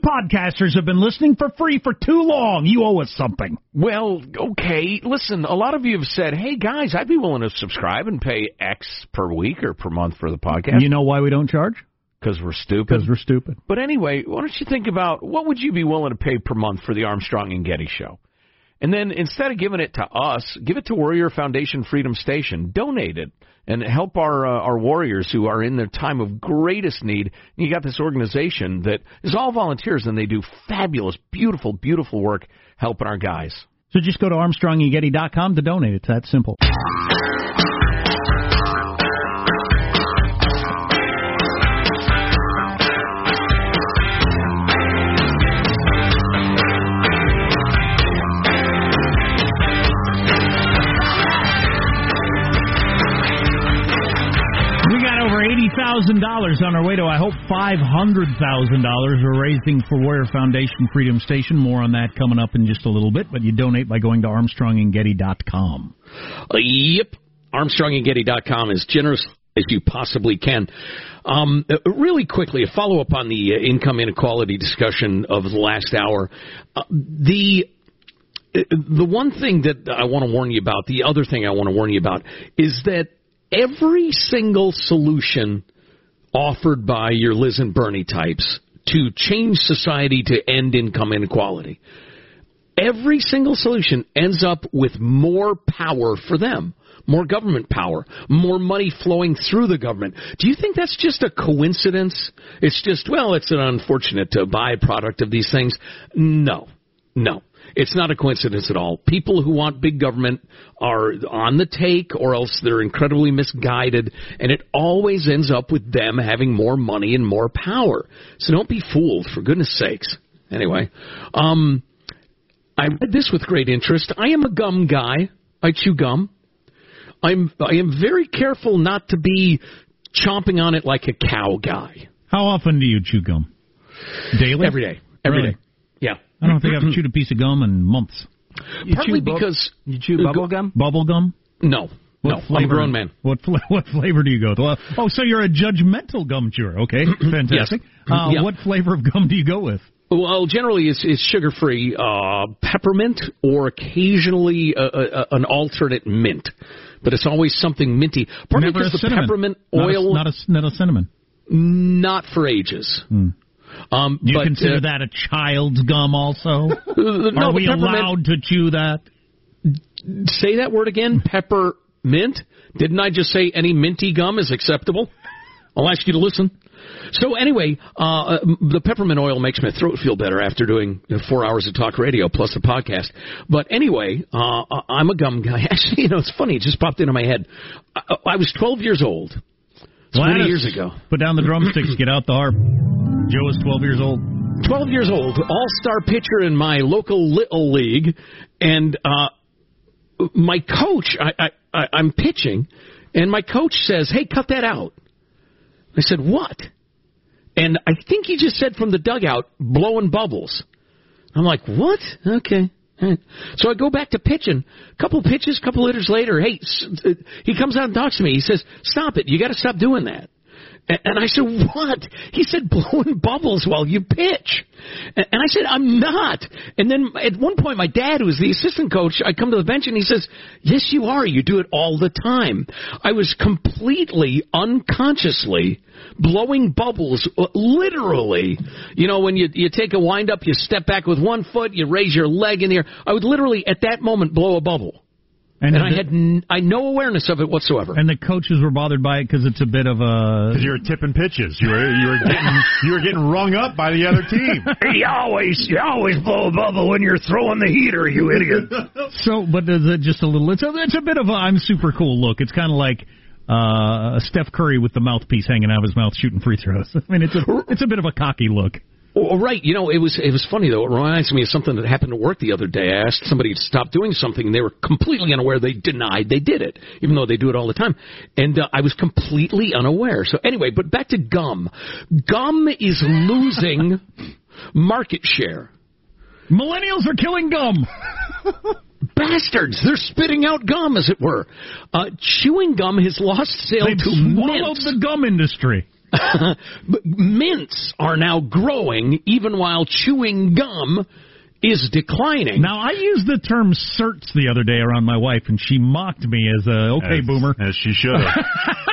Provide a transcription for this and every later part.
podcasters have been listening for free for too long. You owe us something. Well, okay. Listen, a lot of you have said, "Hey guys, I'd be willing to subscribe and pay X per week or per month for the podcast." You know why we don't charge? Because we're stupid. Because we're stupid. But anyway, why don't you think about what would you be willing to pay per month for the Armstrong and Getty show? And then instead of giving it to us, give it to Warrior Foundation Freedom Station. Donate it and help our uh, our warriors who are in their time of greatest need. And you got this organization that is all volunteers and they do fabulous, beautiful, beautiful work helping our guys. So just go to ArmstrongandGetty.com to donate. It's that simple. Thousand dollars on our way to I hope five hundred thousand dollars we're raising for Warrior Foundation Freedom Station. More on that coming up in just a little bit, but you donate by going to ArmstrongandGetty.com. Uh, yep, ArmstrongandGetty.com is generous as you possibly can. Um, uh, really quickly, a follow up on the uh, income inequality discussion of the last hour. Uh, the uh, the one thing that I want to warn you about, the other thing I want to warn you about, is that every single solution offered by your Liz and Bernie types to change society to end income inequality, every single solution ends up with more power for them. More government power, more money flowing through the government. Do you think that's just a coincidence? It's just, well, it's an unfortunate uh, byproduct of these things. No, no. It's not a coincidence at all. People who want big government are on the take or else they're incredibly misguided and it always ends up with them having more money and more power. So don't be fooled for goodness sakes. Anyway, um I read this with great interest. I am a gum guy. I chew gum. I'm I am very careful not to be chomping on it like a cow guy. How often do you chew gum? Daily? Every day. Every really? day. Yeah. I don't think I've chewed a piece of gum in months. You Partly because you chew bubble gum. Bubble gum? No. What no, flavor? I'm a grown man. What what flavor do you go with? Oh, so you're a judgmental gum chewer. Okay, fantastic. Yes. Uh, yeah. What flavor of gum do you go with? Well, generally it's, it's sugar free, uh, peppermint, or occasionally uh, uh, an alternate mint. But it's always something minty. Partly Never a because the cinnamon. peppermint Not a- oil, Not a, not a, cinnamon. not for ages. Um, You but, consider uh, that a child's gum also? uh, no, Are we allowed to chew that? Say that word again. Peppermint. Didn't I just say any minty gum is acceptable? I'll ask you to listen. So anyway, uh, the peppermint oil makes my throat feel better after doing four hours of talk radio plus the podcast. But anyway, uh, I'm a gum guy. Actually, you know, it's funny. It just popped into my head. I, I was 12 years old. 20 Gladys, years ago. Put down the drumsticks, get out the harp. Joe is 12 years old. 12 years old, all-star pitcher in my local little league, and uh, my coach, I, I, I, I'm pitching, and my coach says, "Hey, cut that out." I said, "What?" And I think he just said from the dugout, "Blowing bubbles." I'm like, "What?" Okay. Right. So I go back to pitching. Couple pitches, couple hitters later, hey, uh, he comes out and talks to me. He says, "Stop it! You got to stop doing that." And I said, "What?" He said, "Blowing bubbles while you pitch." And I said, "I'm not." And then at one point, my dad, who was the assistant coach, I come to the bench and he says, "Yes, you are. You do it all the time." I was completely unconsciously blowing bubbles, uh, literally. You know, when you you take a wind up, you step back with one foot, you raise your leg in the air. I would literally at that moment blow a bubble. And, I the- had n- I no awareness of it whatsoever. And the coaches were bothered by it because it's a bit of a. Because you're tipping pitches. You were you were getting you were getting rung up by the other team. You always, you always blow a bubble when you're throwing the heater, you idiot. So, but is it just a little? It's a, it's a bit of a I'm super cool look. It's kind of like uh, Steph Curry with the mouthpiece hanging out of his mouth shooting free throws. I mean, it's a it's a bit of a cocky look. Oh, right. You know, it was it was funny though. It reminds me of something that happened at work the other day. I asked somebody to stop doing something, and they were completely unaware. They denied they did it, even though they do it all the time. And uh, I was completely unaware. So anyway, but back to gum. Gum is losing market share. Millennials are killing gum. Bastards! They're spitting out gum, as it were. Uh, chewing gum has lost sale They've to swallowed mints. the gum industry. mints are now growing even while chewing gum is declining. Now I used the term certs the other day around my wife, and she mocked me as a okay as, boomer. as she should have.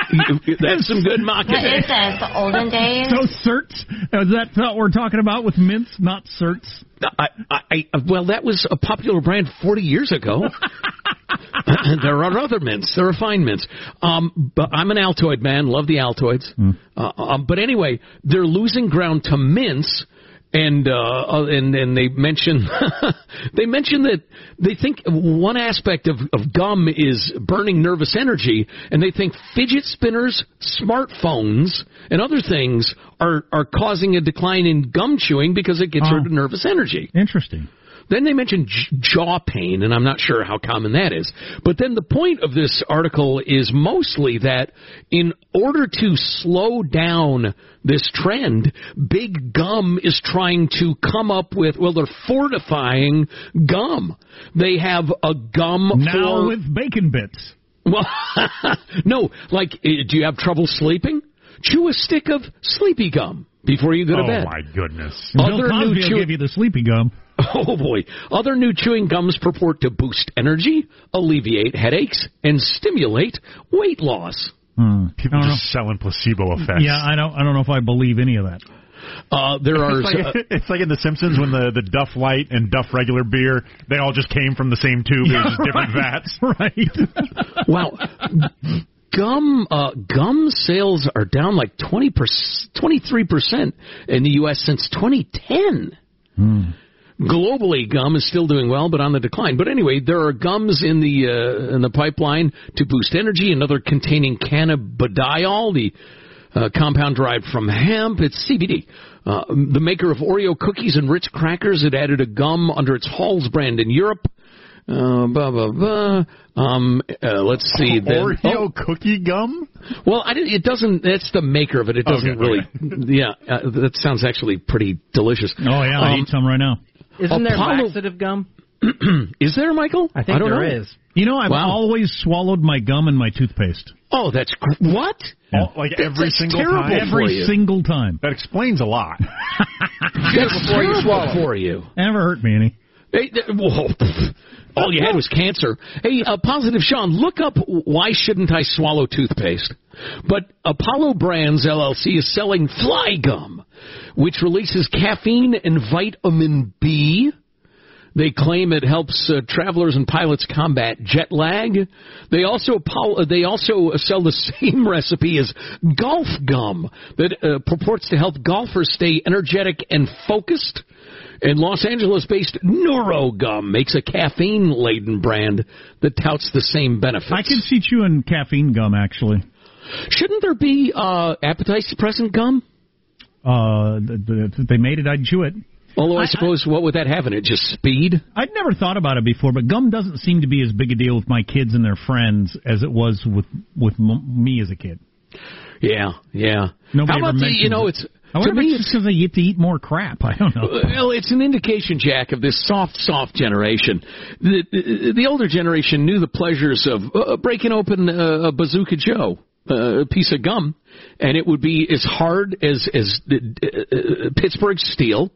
That's some good mocking. What is this? The olden days? So certs is that what we're talking about with mints, not certs? I, I, I, well, that was a popular brand 40 years ago. there are other mints. There are fine mints. Um, but I'm an Altoid man. Love the Altoids. Uh, um, but anyway, they're losing ground to mints. And uh, uh, and and they mention they mention that they think one aspect of, of gum is burning nervous energy, and they think fidget spinners, smartphones, and other things are are causing a decline in gum chewing because it gets Oh. rid of nervous energy. Interesting. Then they mention j- jaw pain, and I'm not sure how common that is. But then the point of this article is mostly that in order to slow down this trend, Big Gum is trying to come up with, well, they're fortifying gum. They have a gum Now for. with bacon bits. Well, no, like, uh, do you have trouble sleeping? Chew a stick of sleepy gum before you go to oh bed. Oh my goodness. Bill Other new Cosby will chew- give you the sleepy gum. Oh boy. Other new chewing gums purport to boost energy, alleviate headaches, and stimulate weight loss. People I don't just selling placebo effects. Yeah, I don't. I don't know if I believe any of that. Uh, there are. It's like, it's like in The Simpsons when the, the Duff Light and Duff regular beer, they all just came from the same tube. It was just different vats. Right. wow. Gum uh, gum sales are down like 20 23 percent in the U.S. since 2010. Globally, gum is still doing well, but on the decline. But anyway, there are gums in the uh, in the pipeline to boost energy. Another containing cannabidiol, the uh, compound derived from hemp. It's CBD. Uh, the maker of Oreo cookies and Ritz crackers had added a gum under its Halls brand in Europe. Uh, blah blah blah. Um, uh, let's see. Then, Oreo oh, cookie gum? well, I didn't, it doesn't. That's the maker of it. It doesn't Okay, really. Yeah, uh, that sounds actually pretty delicious. Oh yeah, I Um, eat some right now. Isn't there Apollo- laxative gum? Is there, Michael? I think don't there know. is. You know, I've Wow. always swallowed my gum and my toothpaste Oh, that's gr- what? All- like every that's single terrible. time? for every you. single time. That explains a lot. That's before you terrible swallow. for you. Never hurt me any. Hey, th- whoa, all you had was cancer. Hey, uh, positive Sean, look up why shouldn't I swallow toothpaste? But Apollo Brands LLC is selling Fly Gum, which releases caffeine and vitamin B. They claim it helps uh, travelers and pilots combat jet lag. They also pol- they also sell the same recipe as golf gum that uh, purports to help golfers stay energetic and focused. And Los Angeles-based NeuroGum makes a caffeine-laden brand that touts the same benefits. I could see chewing caffeine gum actually. Shouldn't there be uh, appetite-suppressant gum? Uh, th- th- they made it, I'd chew it. Although I, I- suppose what would that have in it? Just speed? I'd never thought about it before, but gum doesn't seem to be as big a deal with my kids and their friends as it was with with m- me as a kid. Yeah, yeah. Nobody How about ever the, you know it's I to wonder if me it's because they get to eat more crap. I don't know. Well, it's an indication, Jack, of this soft, soft generation. The, the, the older generation knew the pleasures of uh, breaking open uh, a Bazooka Joe, a piece of gum, and it would be as hard as as uh, uh, Pittsburgh steel.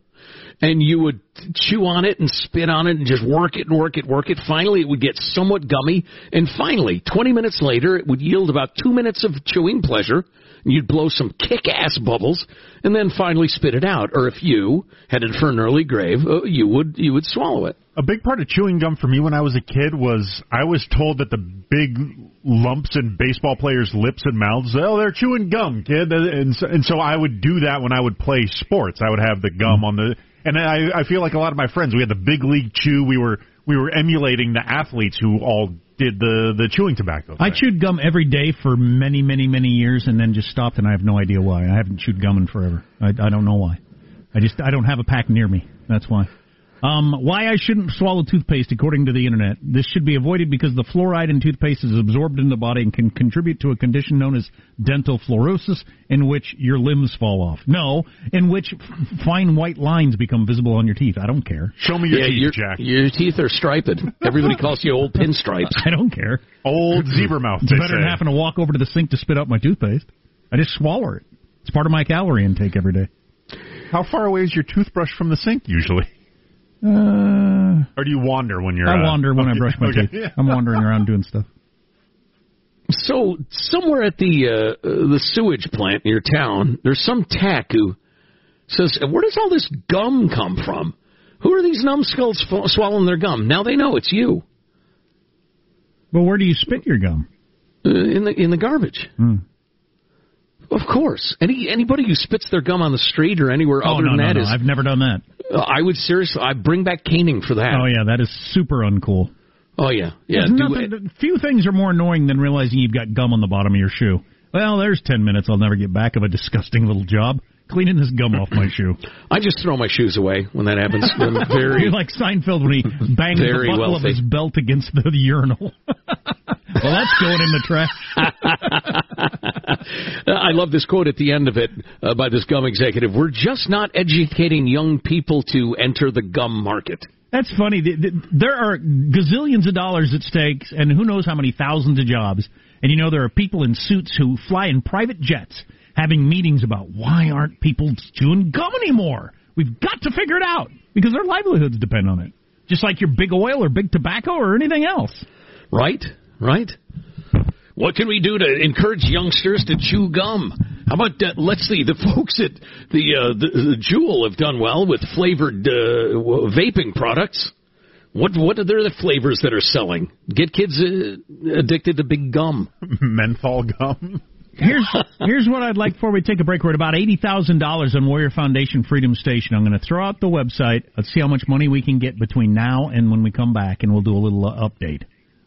And you would chew on it and spit on it and just work it and work it, work it. Finally, it would get somewhat gummy. And finally, 20 minutes later, it would yield about two minutes of chewing pleasure. And you'd blow some kick-ass bubbles and then finally spit it out. Or if you headed for an early grave, uh, you would you would swallow it. A big part of chewing gum for me when I was a kid was I was told that the big lumps in baseball players' lips and mouths, oh, they're chewing gum, kid. And so, and so I would do that when I would play sports. I would have the gum mm-hmm. on the, and I, I feel like a lot of my friends, we had the big league chew. We were we were emulating the athletes who all did the the chewing tobacco. I chewed gum every day for many, many, many years, and then just stopped, and I have no idea why. I haven't chewed gum in forever. I, I don't know why. I just I don't have a pack near me. That's why. Um, why I shouldn't swallow toothpaste, according to the internet. This should be avoided because the fluoride in toothpaste is absorbed in the body and can contribute to a condition known as dental fluorosis, in which your limbs fall off. No, in which f- fine white lines become visible on your teeth. I don't care. Show me your yeah, teeth, your, Jack. your teeth are striped. Everybody calls you old pinstripes. I don't care. Old zebra mouth. It's they better than having to walk over to the sink to spit out my toothpaste. I just swallow it. It's part of my calorie intake every day. How far away is your toothbrush from the sink usually? Uh, Or do you wander when you're? I uh, wander when I brush my okay. teeth. I'm wandering around doing stuff. So somewhere at the uh, uh, the sewage plant in your town, there's some tech who says, "Where does all this gum come from? Who are these numbskulls f- swallowing their gum?" Now they know it's you But where do you spit your gum? uh, in the in the garbage. Hmm. Of course, any anybody who spits their gum on the street or anywhere Oh other no, than no, that no! is- I've never done that. uh, I would seriously, I bring back caning for that. Oh yeah, that is super uncool. Oh yeah, yeah. Do nothing, few things are more annoying than realizing you've got gum on the bottom of your shoe. Well, there's ten minutes I'll never get back of a disgusting little job cleaning this gum off my shoe. I just throw my shoes away when that happens. I'm very You're like Seinfeld when he bangs the buckle wealthy. of his belt against the urinal. well, that's going in the trash. I love this quote at the end of it uh, by this gum executive. We're just not educating young people to enter the gum market. That's funny. Th- th- There are gazillions of dollars at stake, and who knows how many thousands of jobs. And you know there are people in suits who fly in private jets having meetings about why aren't people chewing gum anymore? We've got to figure it out because their livelihoods depend on it. Just like your big oil or big tobacco or anything else. Right? Right? What can we do to encourage youngsters to chew gum? How about uh, let's see the folks at the uh, the, the Juul have done well with flavored uh, w- vaping products. What what are the flavors that are selling? Get kids uh, addicted to big gum. menthol gum. Here's here's what I'd like before we take a break. We're at about eighty thousand dollars on Warrior Foundation Freedom Station. I'm going to throw out the website. Let's see how much money we can get between now and when we come back, and we'll do a little uh, update.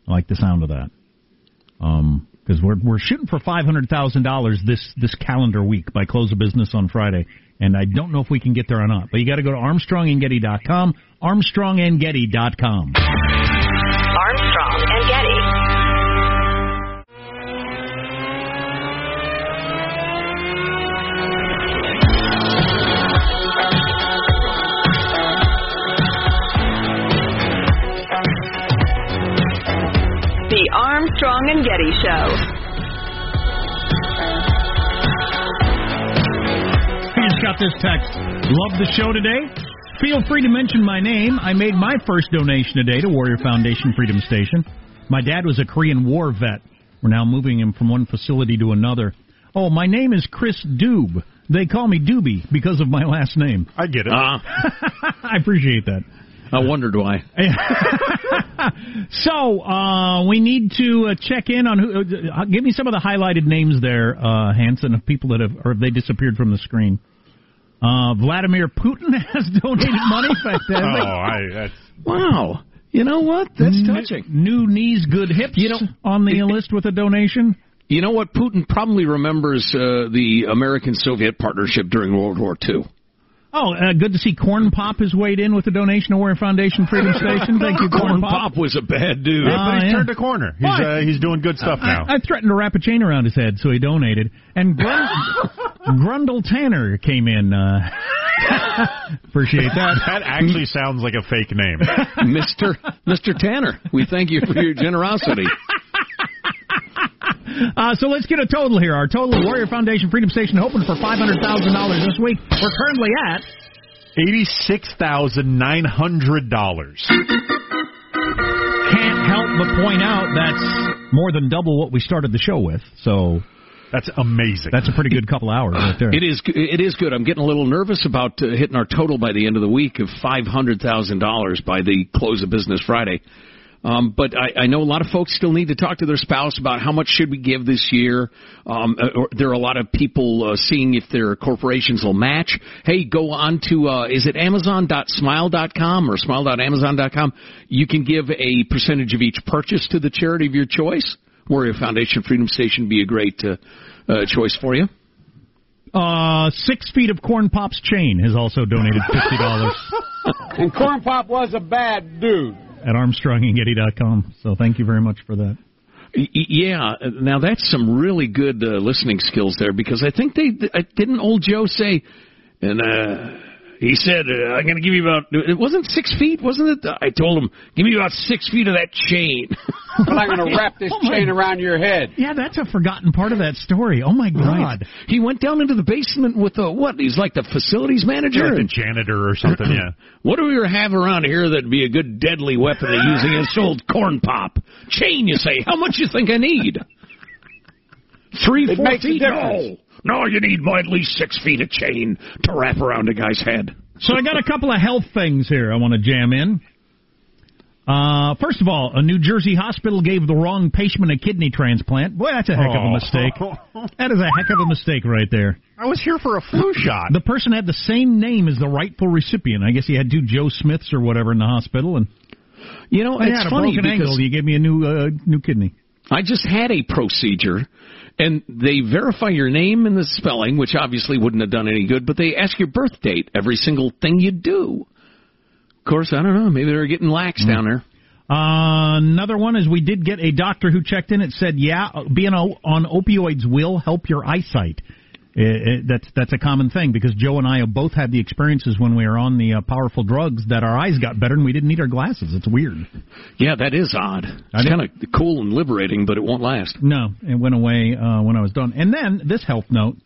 I like the sound of that. Um, because we're we're shooting for five hundred thousand dollars this this calendar week by close of business on Friday, and I don't know if we can get there or not. But you got to go to ArmstrongandGetty.com, ArmstrongandGetty.com. Armstrong and Getty. Getty Show. I just got this text. Love the show today. Feel free to mention my name. I made my first donation today to Warrior Foundation Freedom Station. My dad was a Korean War vet. We're now moving him from one facility to another. Oh, my name is Chris Doob. They call me Doobie because of my last name. I get it. Ah, I appreciate that. I wondered why. so uh, we need to uh, check in on who. Uh, give me some of the highlighted names there, uh, Hanson, of people that have or have they disappeared from the screen. Uh, Vladimir Putin has donated money. In fact, oh, uh, I, that's Wow. You know what? That's n- touching. New knees, good hips. You know- on the list with a donation. You know what? Putin probably remembers uh, the American-Soviet partnership during World War II. Oh, uh, good to see Corn Pop has weighed in with a donation to Warrior Foundation Freedom Station. Thank you, Corn, Corn Pop was a bad dude. yeah, but he's yeah. turned a corner. He's uh, he's doing good stuff now. I, I threatened to wrap a chain around his head, so he donated. And Grun- Grundle Tanner came in. Uh, appreciate that. that actually sounds like a fake name. Mr. Mr. Tanner, we thank you for your generosity. Uh, so let's get a total here. Our total Warrior Foundation Freedom Station hoping for five hundred thousand dollars this week. We're currently at Eighty-six thousand nine hundred dollars. can't help but point out that's more than double what we started the show with. So That's amazing. that's a pretty good couple hours right there. It is it is good. I'm getting a little nervous about uh, hitting our total by the end of the week of five hundred thousand dollars by the close of business Friday. Um, but I, I know a lot of folks still need to talk to their spouse about how much should we give this year. Um, uh, or there are a lot of people uh, seeing if their corporations will match. Hey, go on to uh, is it Amazon.smile.com or Smile.amazon.com. You can give a percentage of each purchase to the charity of your choice. Warrior Foundation Freedom Station would be a great uh, uh, choice for you. Uh, six feet of Corn Pop's chain has also donated fifty dollars And Corn Pop was a bad dude. At ArmstrongandGetty.com. So thank you very much for that. Yeah, now that's some really good uh, listening skills there because I think they uh, didn't old Joe say, and uh, He said, uh, I'm going to give you about, it wasn't six feet, wasn't it? I told him, give me about six feet of that chain. But I'm going to wrap this Oh, chain around your head. Yeah, that's a forgotten part of that story. Oh my Right. God! He went down into the basement with a, what? He's like the facilities manager? like a And janitor or something. Yeah. what do we have around here that'd be a good deadly weapon to use against old corn pop? Chain, you say? How much you think I need? Three, It four makes a difference. No. No, you need more, at least six feet of chain to wrap around a guy's head. So I got a couple of health things here I want to jam in. Uh, first of all, a New Jersey hospital gave the wrong patient a kidney transplant. Boy, that's a heck of a Oh. mistake. That is a heck of a mistake right there. I was here for a flu shot. The person had the same name as the rightful recipient. I guess he had two Joe Smiths or whatever in the hospital, and You know, I it's had a funny broken because ankle. You gave me a new uh, new kidney. I just had a procedure, and they verify your name and the spelling, which obviously wouldn't have done any good, but they ask your birth date every single thing you do. Of course, I don't know. Maybe they're getting lax down there. Uh, another one is we did get a doctor who checked in. It said, yeah, being o- on opioids will help your eyesight. It, it, that's that's a common thing because Joe and I have both had the experiences when we were on the uh, powerful drugs that our eyes got better and we didn't need our glasses. It's weird. Yeah, that is odd. It's kind of cool and liberating, but it won't last. No, it went away uh, when I was done. And then this health note: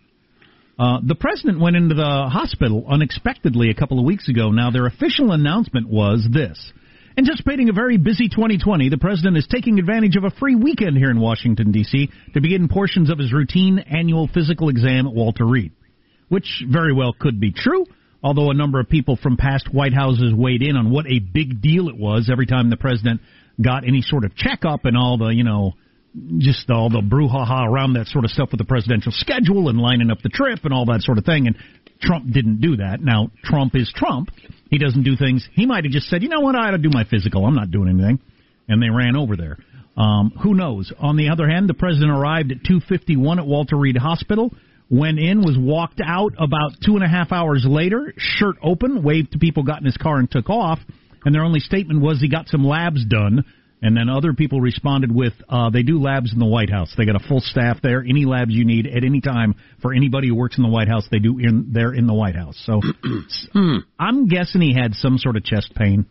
uh, the president went into the hospital unexpectedly a couple of weeks ago. Now their official announcement was this. Anticipating a very busy 2020, the president is taking advantage of a free weekend here in Washington, D.C. to begin portions of his routine annual physical exam at Walter Reed, which very well could be true, although a number of people from past White Houses weighed in on what a big deal it was every time the president got any sort of checkup and all the, you know, just all the brouhaha around that sort of stuff with the presidential schedule and lining up the trip and all that sort of thing. And Trump didn't do that. Now, Trump is Trump. He doesn't do things. He might have just said, you know what, I ought to do my physical. I'm not doing anything. And they ran over there. Um, who knows? On the other hand, the president arrived at 251 at Walter Reed Hospital, went in, was walked out about two and a half hours later, shirt open, waved to people, got in his car and took off. And their only statement was he got some labs done. And then other people responded with, uh, they do labs in the White House. They got a full staff there. Any labs you need at any time for anybody who works in the White House, they do in there in the White House. So I'm guessing he had some sort of chest pain.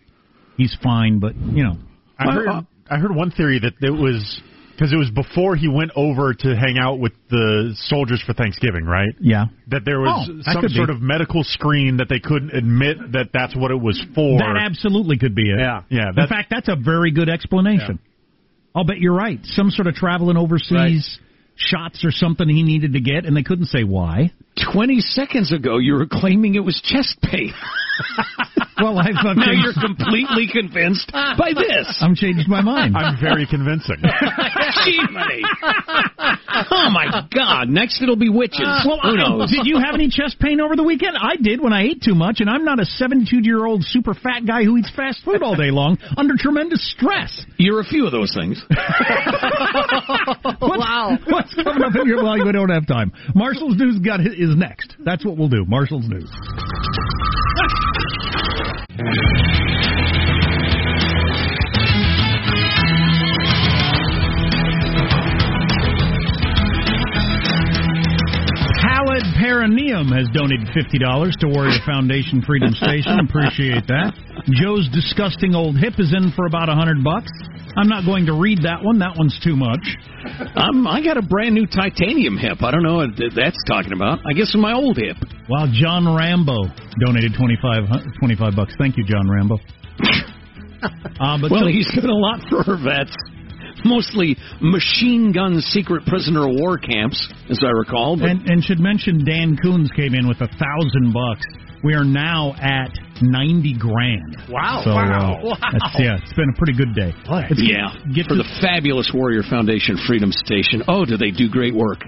He's fine, but you know, I heard I heard one theory that it was because it was before he went over to hang out with the soldiers for Thanksgiving, right? yeah. That there was Oh, that some could be. sort of medical screen that they couldn't admit that that's what it was for. That absolutely could be it. Yeah. Yeah, In fact, that's a very good explanation. I'll bet you're right. Some sort of traveling overseas shots or something he needed to get, and they couldn't say why. 20 seconds ago, you were claiming it was chest pain. Well, I've, I've now changed, you're completely convinced by this. I'm changed my mind. I'm very convincing. Jiminy. Oh my God! Next it'll be witches. Well, Who I- knows? did you have any chest pain over the weekend? I did when I ate too much, and I'm not a 72 year old super fat guy who eats fast food all day long under tremendous stress. You're a few of those things. wow. What's coming up in your? Well, we don't have time. Marshall's news got is next. That's what we'll do. Marshall's news. Halid Perineum has donated fifty dollars to Warrior Foundation Freedom Station. Appreciate that. Joe's disgusting old hip is in for about a hundred bucks. I'm not going to read that one. That one's too much. I'm, I got a brand new titanium hip. I don't know what that's talking about. I guess my old hip. While John Rambo donated 25, hu- 25 bucks. Thank you, John Rambo. Uh, but Well, so- he's done a lot for her vets. Mostly machine gun secret prisoner of war camps, as I recall. And, and should mention Dan Coons came in with a thousand bucks. We are now at ninety grand. Wow. So, wow. uh, wow. That's, yeah, it's been a pretty good day. It's- yeah, get for to- the fabulous Warrior Foundation Freedom Station. Oh, do they do great work?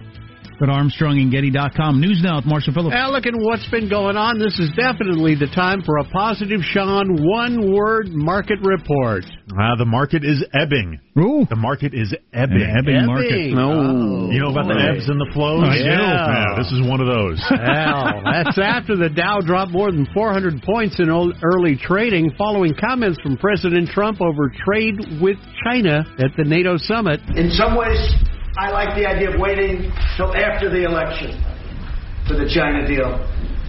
At ArmstrongandGetty.com. News now with Marshall Phillips. Now, look at what's been going on. This is definitely the time for a positive Sean one word market report. Uh, the market is ebbing. Ooh, The market is ebbing. An ebbing market. Ebbing. No. Oh, You know about the ebbs and the flows? I do. Yeah. this is one of those. Well, that's after the Dow dropped more than 400 points in early trading following comments from President Trump over trade with China at the NATO summit. In some ways, I like the idea of waiting till after the election for the China deal.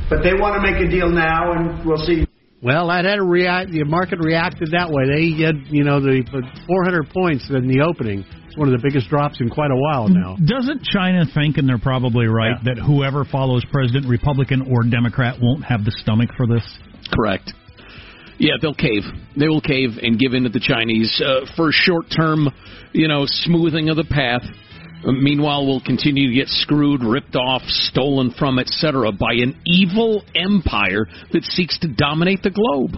But they want to make a deal now, and we'll see. Well, that had a react. The market reacted that way. They had, you know, the 400 points in the opening. It's one of the biggest drops in quite a while now. Doesn't China think, and they're probably right, that whoever follows President, Republican or Democrat, won't have the stomach for this? Correct. Yeah, they'll cave. They will cave and give in to the Chinese uh, for short term, you know, smoothing of the path. Meanwhile, we'll continue to get screwed, ripped off, stolen from, etc., by an evil empire that seeks to dominate the globe.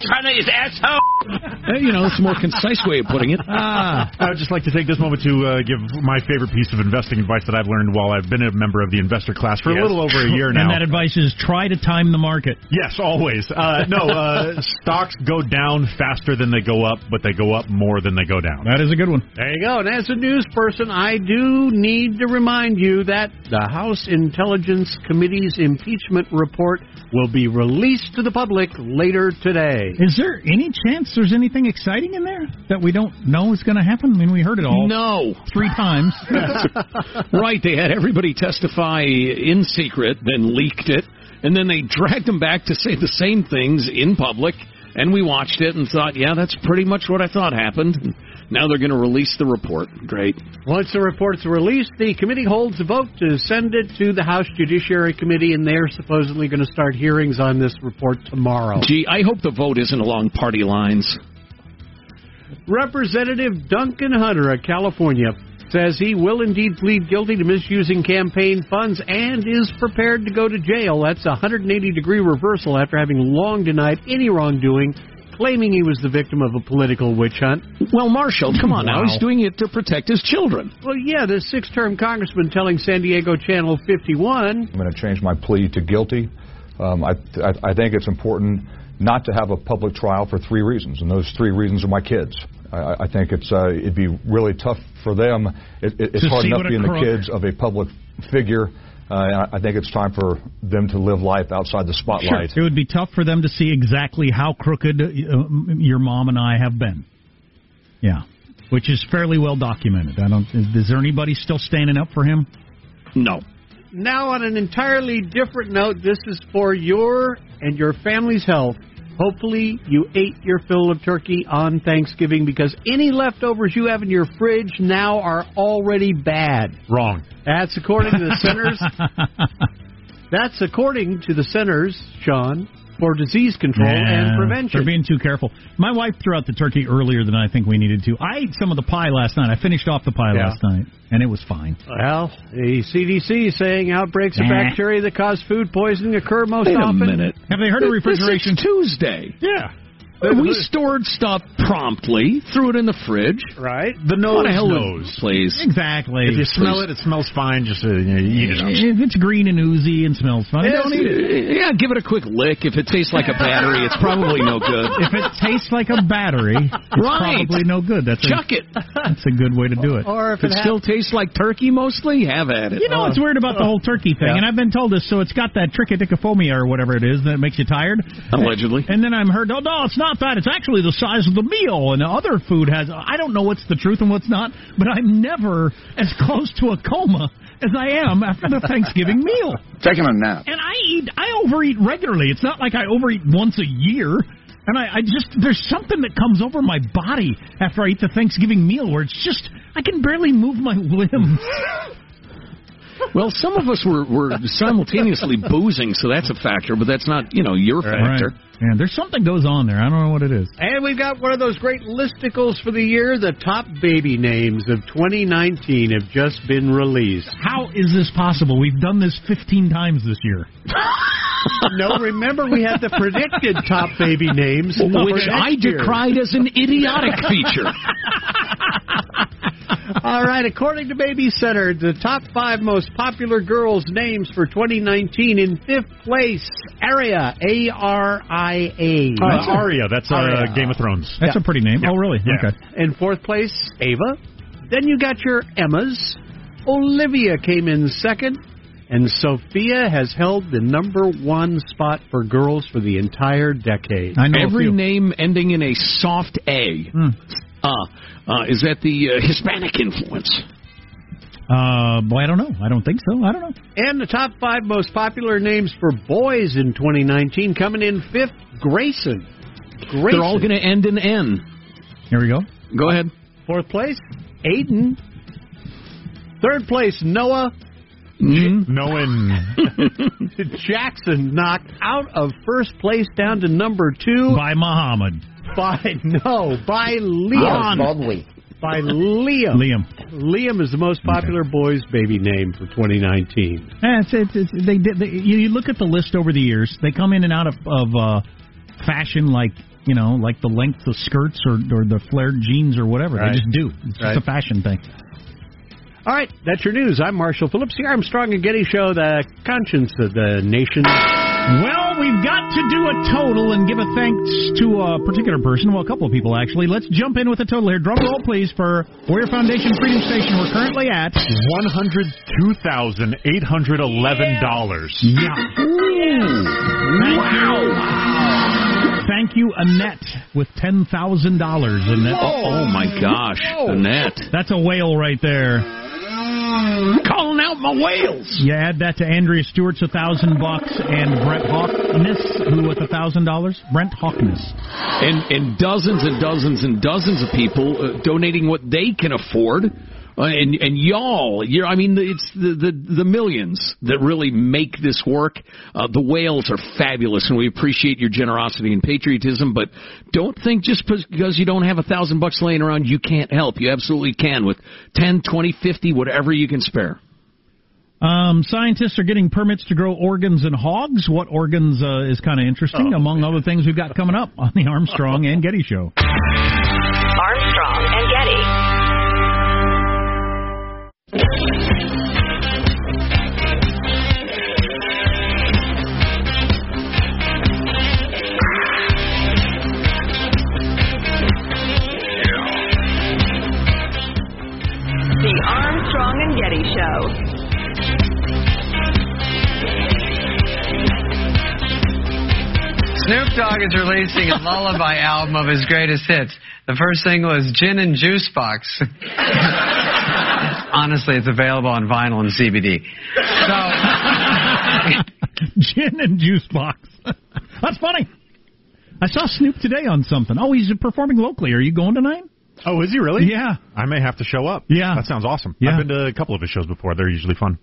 China is asshole. Uh, you know, it's a more concise way of putting it. Ah, I would just like to take this moment to uh, give my favorite piece of investing advice that I've learned while I've been a member of the investor class for a little over a year now. And that advice is try to time the market. Yes, always. Uh, no, uh, stocks go down faster than they go up, but they go up more than they go down. That is a good one. There you go. And as a news person, I do need to remind you that the House Intelligence Committee's impeachment report will be released to the public later today. Is there any chance there's anything exciting in there that we don't know is going to happen? I mean, we heard it all No. three times. right, they had everybody testify in secret, then leaked it, and then they dragged them back to say the same things in public. And we watched it and thought, yeah, that's pretty much what I thought happened. And now they're going to release the report. Great. Once the report's released, the committee holds a vote to send it to the House Judiciary Committee, and they're supposedly going to start hearings on this report tomorrow. Gee, I hope the vote isn't along party lines. Representative Duncan Hunter of California says he will indeed plead guilty to misusing campaign funds and is prepared to go to jail. That's a 180 degree reversal after having long denied any wrongdoing, claiming he was the victim of a political witch hunt. Well, Marshall, come on now. Wow. He's doing it to protect his children. Well, yeah, the six term congressman telling San Diego Channel 51 I'm going to change my plea to guilty. Um, I, I, I think it's important not to have a public trial for three reasons, and those three reasons are my kids. I, I think it's uh, it'd be really tough for them. It, it, it's To hard enough what a being the kids of a public figure. Uh, I I think it's time for them to live life outside the spotlight. Sure. It would be tough for them to see exactly how crooked uh, your mom and I have been. Yeah, which is fairly well documented. I don't. Is, is there anybody still standing up for him? No. Now, on an entirely different note, this is for your and your family's health. Hopefully, you ate your fill of turkey on Thanksgiving because any leftovers you have in your fridge now are already bad. Wrong. That's according to the Centers. That's according to the Centers, Sean, for Disease Control and Prevention. They're being too careful. My wife threw out the turkey earlier than I think we needed to. I ate some of the pie last night. I finished off the pie Yeah. last night, and it was fine. Well, the CDC is saying outbreaks of bacteria that cause food poisoning occur most Wait a often. minute. Have they heard of refrigeration? This is Tuesday. Yeah. We stored stuff promptly, threw it in the fridge. Right? The nose What the hell is- knows. Please. Exactly. If you smell it, it smells fine. Just uh, you know, eat it up. If it's green and oozy and smells funny, don't eat it. Yeah, give it a quick lick. If it tastes like a battery, it's probably no good. If it tastes like a battery, it's Right. probably no good. That's a, Chuck it. That's a good way to do it. Or if If it it still tastes like turkey, mostly, have at it. You know what's weird about the whole turkey thing, Yeah. and I've been told this. So it's got that trichotillomania or whatever it is that makes you tired. Allegedly. And then I'm heard, oh no, it's not that. It's actually the size of the meal, and the other food has. I don't know what's the truth and what's not, but I'm never as close to a coma as I am after the Thanksgiving meal. Taking a nap. And I eat, I overeat regularly. It's not like I overeat once a year. And I, I just, there's something that comes over my body after I eat the Thanksgiving meal where it's just, I can barely move my limbs. Well, some of us were, were simultaneously boozing, so that's a factor, but that's not, you know, your factor. Yeah, there's something goes on there. I don't know what it is. And we've got one of those great listicles for the year. The top baby names of 2019 have just been released. How is this possible? We've done this 15 times this year. no, remember we had the predicted top baby names, Which I next year. decried as an idiotic feature. All right, according to BabyCenter, the top five most popular girls' names for 2019 in fifth place, Aria, A R I A. Uh, Arya, that's uh, Game of Thrones. That's a pretty name. Yeah. Oh, really? Yeah. Okay. In fourth place, Ava. Then you got your Emmas. Olivia came in second. And Sophia has held the number one spot for girls for the entire decade. I know Every name ending in a soft A. Hmm. Uh, uh, is that the uh, Hispanic influence? Uh, boy, I don't know. I don't think so. I don't know. And the top five most popular names for boys in 2019 coming in fifth, Grayson. Grayson. They're all going to end in N. Here we go. Go ahead. Fourth place, Aiden. Third place, Noah. Mm-hmm. Knowing Jackson knocked out of first place down to number two By Muhammad. By no by Liam. By Liam. Liam. Liam is the most popular boys' baby name for 2019. Yeah, it's, it's, it's, they, they, you, you look at the list over the years. They come in and out of, of uh, fashion like you know, like the length of skirts or, or the flared jeans or whatever. Right. They just do. It's Right. just a fashion thing. All right, that's your news. I'm Marshall Phillips, the Armstrong and Getty Show, the conscience of the nation. Well, we've got to do a total and give a thanks to a particular person. Well, a couple of people actually. Let's jump in with a total here. Drum roll, please, for Warrior Foundation Freedom Station. We're currently at one hundred two thousand eight hundred eleven dollars. yeah. Thank you, Annette, with ten thousand dollars. Annette, Oh, oh my gosh, Annette. that's a whale right there. Calling out my whales. You add that to Andrea Stewart's a thousand bucks and Brett Hawkness, who with a thousand dollars. Brent Hawkness. And, and dozens and dozens and dozens of people uh, donating what they can afford. Uh, and and y'all, you're, I mean, it's the, the the millions that really make this work. Uh, the whales are fabulous, and we appreciate your generosity and patriotism. But don't think just because you don't have a thousand bucks laying around, you can't help. You absolutely can with ten, twenty, fifty, whatever you can spare. Um, scientists are getting permits to grow organs in hogs. What organs uh, is kind of interesting, among other things we've got coming up on the Armstrong and Getty Show. Armstrong and Getty. The Armstrong and Getty Show. Snoop Dogg is releasing a lullaby album of his greatest hits. The first single is Gin and Juice Box. Honestly, it's available on vinyl and CBD. So, Gin and juice box. That's funny. I saw Snoop today on something. Oh, he's performing locally. Are you going tonight? Oh, is he really? Yeah. I may have to show up. Yeah. That sounds awesome. Yeah. I've been to a couple of his shows before. They're usually fun.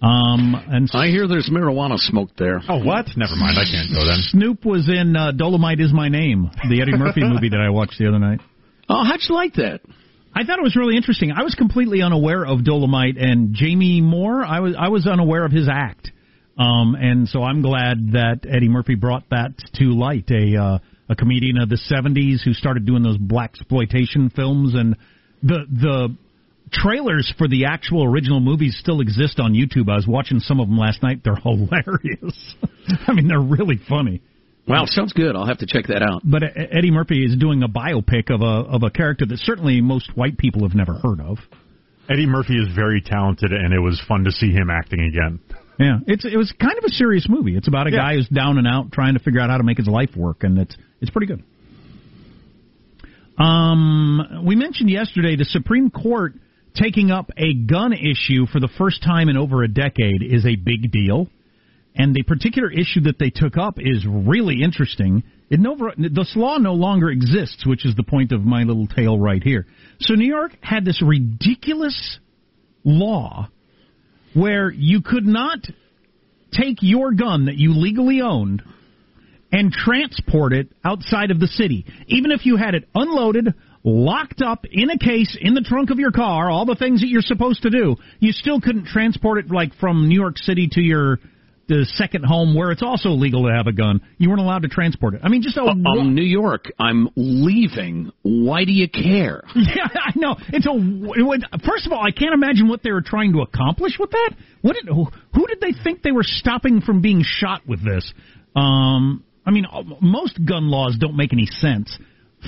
Um, and I hear there's marijuana smoke there. Oh, what? Never mind. I can't go then. Snoop was in uh, Dolemite is My Name, the Eddie Murphy movie that I watched the other night. Oh, how'd you like that? I thought it was really interesting. I was completely unaware of Dolemite and Jamie Moore. I was I was unaware of his act, um, and so I'm glad that Eddie Murphy brought that to light. A uh, a comedian of the '70s who started doing those black exploitation films, and the the trailers for the actual original movies still exist on YouTube. I was watching some of them last night. They're hilarious. I mean, they're really funny. Wow, sounds good. I'll have to check that out. But Eddie Murphy is doing a biopic of a of a character that certainly most white people have never heard of. Eddie Murphy is very talented, and it was fun to see him acting again. Yeah, it's it was kind of a serious movie. It's about a Yeah. guy who's down and out trying to figure out how to make his life work, and it's it's pretty good. Um, we mentioned yesterday the Supreme Court taking up a gun issue for the first time in over a decade is a big deal. And the particular issue that they took up is really interesting. It no, this law no longer exists, which is the point of my little tale right here. So New York had this ridiculous law where you could not take your gun that you legally owned and transport it outside of the city. Even if you had it unloaded, locked up in a case in the trunk of your car, all the things that you're supposed to do, you still couldn't transport it like from New York City to your the second home where it's also legal to have a gun. You weren't allowed to transport it. I mean, just a Um, New York, I'm leaving. Why do you care? Yeah, I know. It's a. It would, first of all, I can't imagine what they were trying to accomplish with that. What did who, who did they think they were stopping from being shot with this? Um, I mean, uh, most gun laws don't make any sense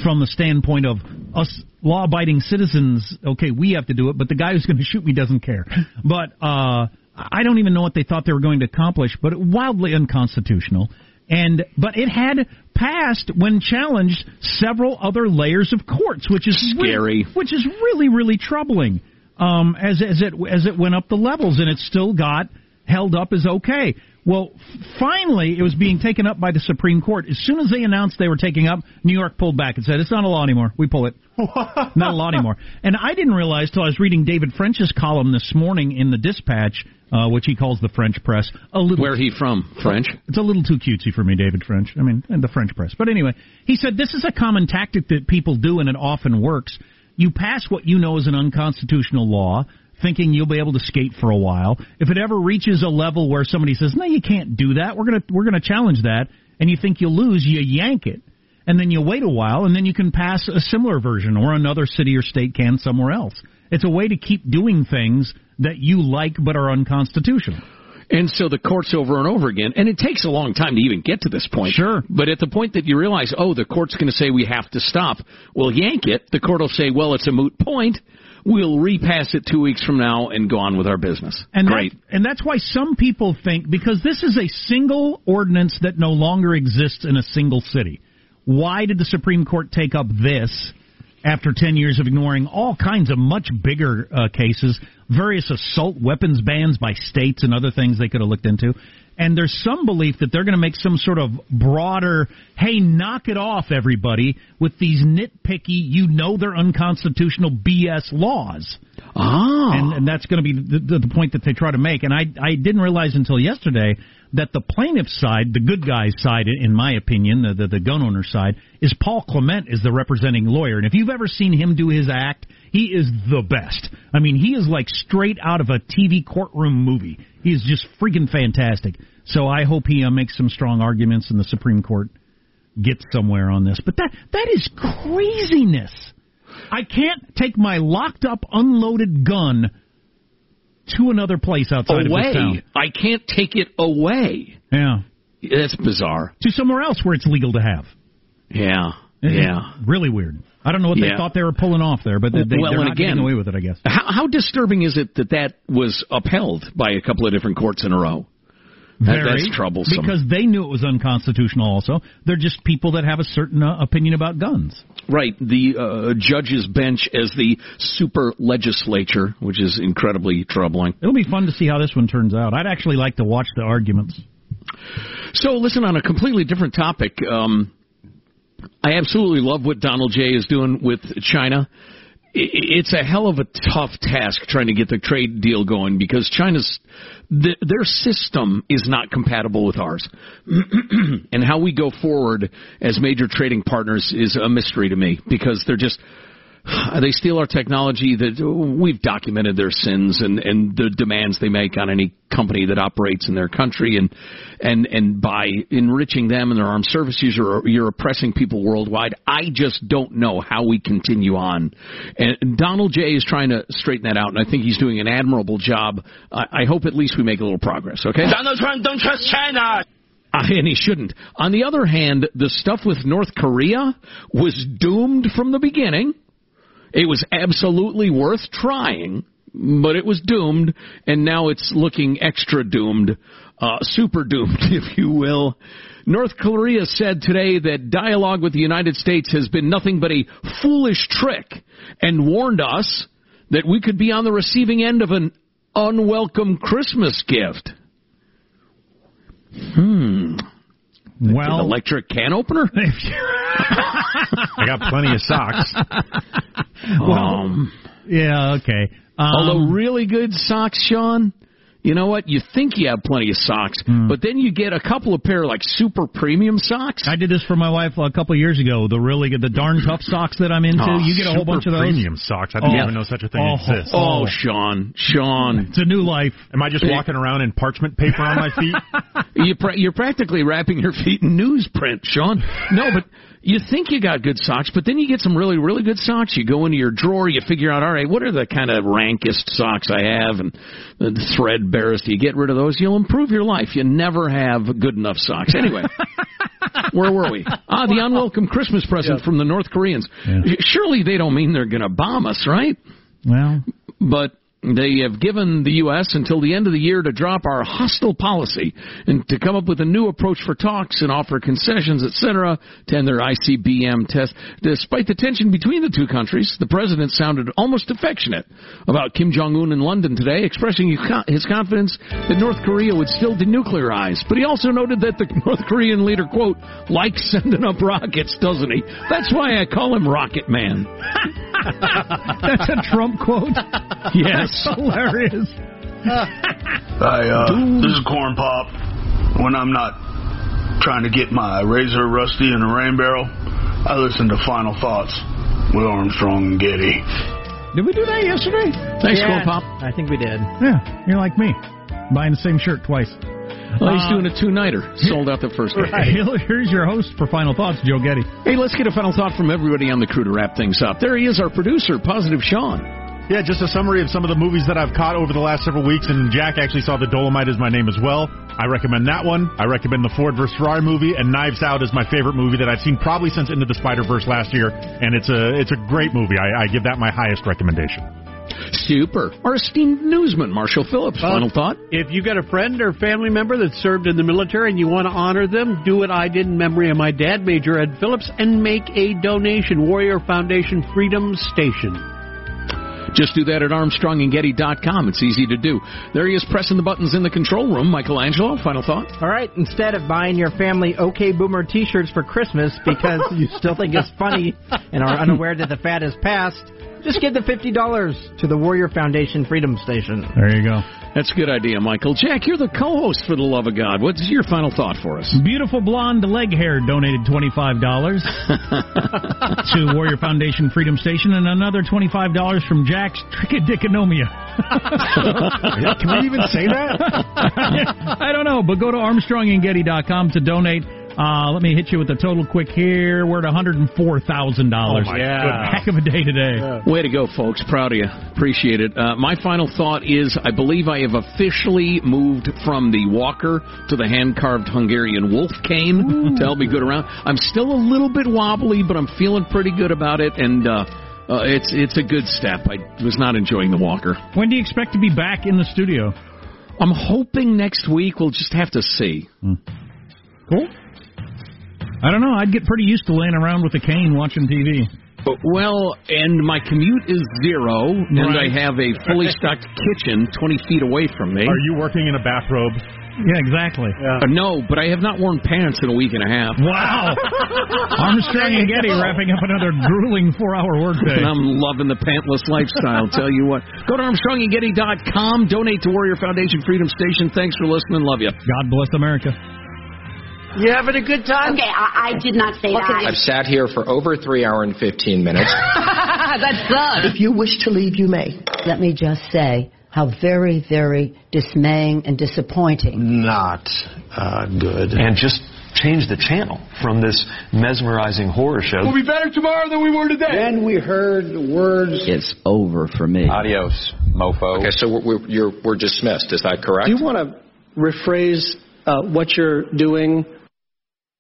from the standpoint of us law-abiding citizens. Okay, we have to do it, but the guy who's going to shoot me doesn't care. But uh, I don't even know what they thought they were going to accomplish. But wildly unconstitutional. And but it had passed when challenged several other layers of courts, which is re- Scary. which is really really troubling. um, as as it as it went up the levels, and it still got held up as okay. Well, finally, it was being taken up by the Supreme Court. As soon as they announced they were taking up, New York pulled back and said, "It's not a law anymore. We pull it. not a law anymore." And I didn't realize till I was reading David French's column this morning in the Dispatch, uh, which he calls the French press. A little Where he from? French? It's a little too cutesy for me, David French. I mean, and the French press. But anyway, he said this is a common tactic that people do, and it often works. You pass what you know is an unconstitutional law, thinking you'll be able to skate for a while. If it ever reaches a level where somebody says, "No, you can't do that. We're gonna we're gonna challenge that," and you think you'll lose, you yank it, and then you wait a while, and then you can pass a similar version, or another city or state can somewhere else. It's a way to keep doing things that you like but are unconstitutional. And so the courts over and over again, and it takes a long time to even get to this point. Sure. But at the point that you realize, oh, the court's going to say we have to stop, well, yank it. The court will say, well, it's a moot point. We'll repass it two weeks from now and go on with our business. And Great. That, and that's why some people think because this is a single ordinance that no longer exists in a single city. Why did the Supreme Court take up this after 10 years of ignoring all kinds of much bigger uh, cases, various assault weapons bans by states and other things they could have looked into? And there's some belief that they're going to make some sort of broader, hey, knock it off, everybody, with these nitpicky, you know they're unconstitutional BS laws. Ah. And, and that's going to be the, the, the point that they try to make. And I, I didn't realize until yesterday that the plaintiff's side, the good guy's side, in my opinion, the, the, the gun owner side, is Paul Clement is the representing lawyer. And if you've ever seen him do his act, he is the best. I mean, he is like straight out of a TV courtroom movie. He is just freaking fantastic. So I hope he uh, makes some strong arguments and the Supreme Court gets somewhere on this. But that that is craziness. I can't take my locked up, unloaded gun to another place outside of this away. town. I can't take it away. Yeah. That's bizarre. To somewhere else where it's legal to have. Yeah. It's Yeah. Really weird. I don't know what they thought they were pulling off there, but they, they, Well, they're not again- getting away with it, I guess. How, how disturbing is it that that was upheld by a couple of different courts in a row? That- Very, that's troublesome. Because they knew it was unconstitutional also. They're just people that have a certain uh, opinion about guns. Right, the uh, judge's bench as the super legislature, which is incredibly troubling. It'll be fun to see how this one turns out. I'd actually like to watch the arguments. So, listen, on a completely different topic, um, I absolutely love what Donald J is doing with China. It's a hell of a tough task trying to get the trade deal going because China's th- their system is not compatible with ours, and how we go forward as major trading partners is a mystery to me because they're just they steal our technology that we've documented their sins and, and the demands they make on any company that operates in their country and and and by enriching them and their armed services you're, you're oppressing people worldwide I just don't know how we continue on and Donald J is trying to straighten that out and I think he's doing an admirable job I, I hope at least we make a little progress okay Donald Trump don't trust China. uh, and he shouldn't. On the other hand, the stuff with North Korea was doomed from the beginning. It was absolutely worth trying, but it was doomed, and now it's looking extra doomed, uh, super doomed, if you will. North Korea said today that dialogue with the United States has been nothing but a foolish trick and warned us that we could be on the receiving end of an unwelcome Christmas gift. Hmm. An Well, electric can opener? I got plenty of socks. um, yeah, okay. Um, although really good socks, Sean. You know what? You think you have plenty of socks, but then you get a couple of pair of like super premium socks. I did this for my wife a couple of years ago. The really good, the darn tough socks that I'm into. Oh, you get a whole bunch of those. premium socks. I didn't Oh. even know such a thing Oh. exists. Oh, Sean, Sean, It's a new life. Am I just walking around in parchment paper on my feet? you pra- you're practically wrapping your feet in newsprint, Sean. No, but you think you got good socks, but then you get some really, really good socks. You go into your drawer, you figure out, all right, what are the kind of rankest socks I have, and the threadbarest. You get rid of those, you'll improve your life. You never have good enough socks. Anyway. Where were we? Ah, the unwelcome Christmas present from the North Koreans. Yeah. Surely they don't mean they're going to bomb us, right? Well, But They have given the U.S. until the end of the year to drop our hostile policy and to come up with a new approach for talks and offer concessions, etc., to end their ICBM test. Despite the tension between the two countries, the president sounded almost affectionate about Kim Jong Un in London today, expressing his confidence that North Korea would still denuclearize. But he also noted that the North Korean leader, quote, likes sending up rockets, doesn't he? That's why I call him Rocket Man. That's a Trump quote. Yes. That's hilarious. Hi, uh, this is Corn Pop. When I'm not trying to get my razor rusty in a rain barrel, I listen to Final Thoughts with Armstrong and Getty. Did we do that yesterday? Thanks, Yeah, Corn Pop. I think we did. Yeah, you're like me, buying the same shirt twice. Well, he's Uh, doing a two-nighter. Sold out the first day. Here's your host for Final Thoughts, Joe Getty. Hey, let's get a final thought from everybody on the crew to wrap things up. There he is, our producer, Positive Sean. Yeah, just a summary of some of the movies that I've caught over the last several weeks, and Jack actually saw The Dolemite is my name as well. I recommend that one. I recommend the Ford vs. Ferrari movie, and Knives Out is my favorite movie that I've seen probably since Into the Spider Verse last year, and it's a it's a great movie. I, I give that my highest recommendation. Super. Our esteemed newsman, Marshall Phillips. Well, Final thought? If you got a friend or family member that served in the military and you want to honor them, do what I did in memory of my dad, Major Ed Phillips, and make a donation. Warrior Foundation Freedom Station. Just do that at ArmstrongandGetty.com. It's easy to do. There he is pressing the buttons in the control room. Michelangelo, final thought? All right, instead of buying your family OK Boomer t shirts for Christmas because you still think it's funny and are unaware that the fad has passed, just give the $50 to the Warrior Foundation Freedom Station. There you go. That's a good idea, Michael. Jack, you're the co-host for the love of God. What's your final thought for us? Beautiful blonde leg hair donated $25 to Warrior Foundation Freedom Station and another $25 from Jack's Trichodiconomia. Can we even say that? I don't know, but go to ArmstrongandGetty.com to donate. Uh, let me hit you with the total quick here. We're at $104,000. Oh, my yeah. Heck of a day today. Way to go, folks. Proud of you. Appreciate it. Uh, my final thought is I believe I have officially moved from the walker to the hand carved Hungarian wolf cane to help me good around. I'm still a little bit wobbly, but I'm feeling pretty good about it, and uh, uh, it's it's a good step. I was not enjoying the walker. When do you expect to be back in the studio? I'm hoping next week. We'll just have to see. Cool. I don't know. I'd get pretty used to laying around with a cane watching TV. Well, and my commute is zero, and I have a fully stocked kitchen 20 feet away from me. Are you working in a bathrobe? Yeah, exactly. Uh, no, but I have not worn pants in a week and a half. Wow. Armstrong and Getty wrapping up another grueling four-hour workday. And I'm loving the pantless lifestyle. Tell you what. Go to ArmstrongandGetty.com. Donate to Warrior Foundation Freedom Station. Thanks for listening. Love you. God bless America. You having a good time? Okay, I, I did not say that. I've sat here for over three hour and 15 minutes. that sucks. If you wish to leave, you may. Let me just say how very, very dismaying and disappointing. Not uh, good. And just change the channel from this mesmerizing horror show. We'll be better tomorrow than we were today. Then we heard the words. It's over for me. Adios, mofo. Okay, so we're, we're, you're, we're dismissed. Is that correct? Do you want to rephrase uh, what you're doing?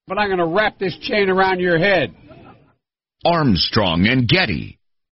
But I'm going to wrap this chain around your head. Armstrong and Getty.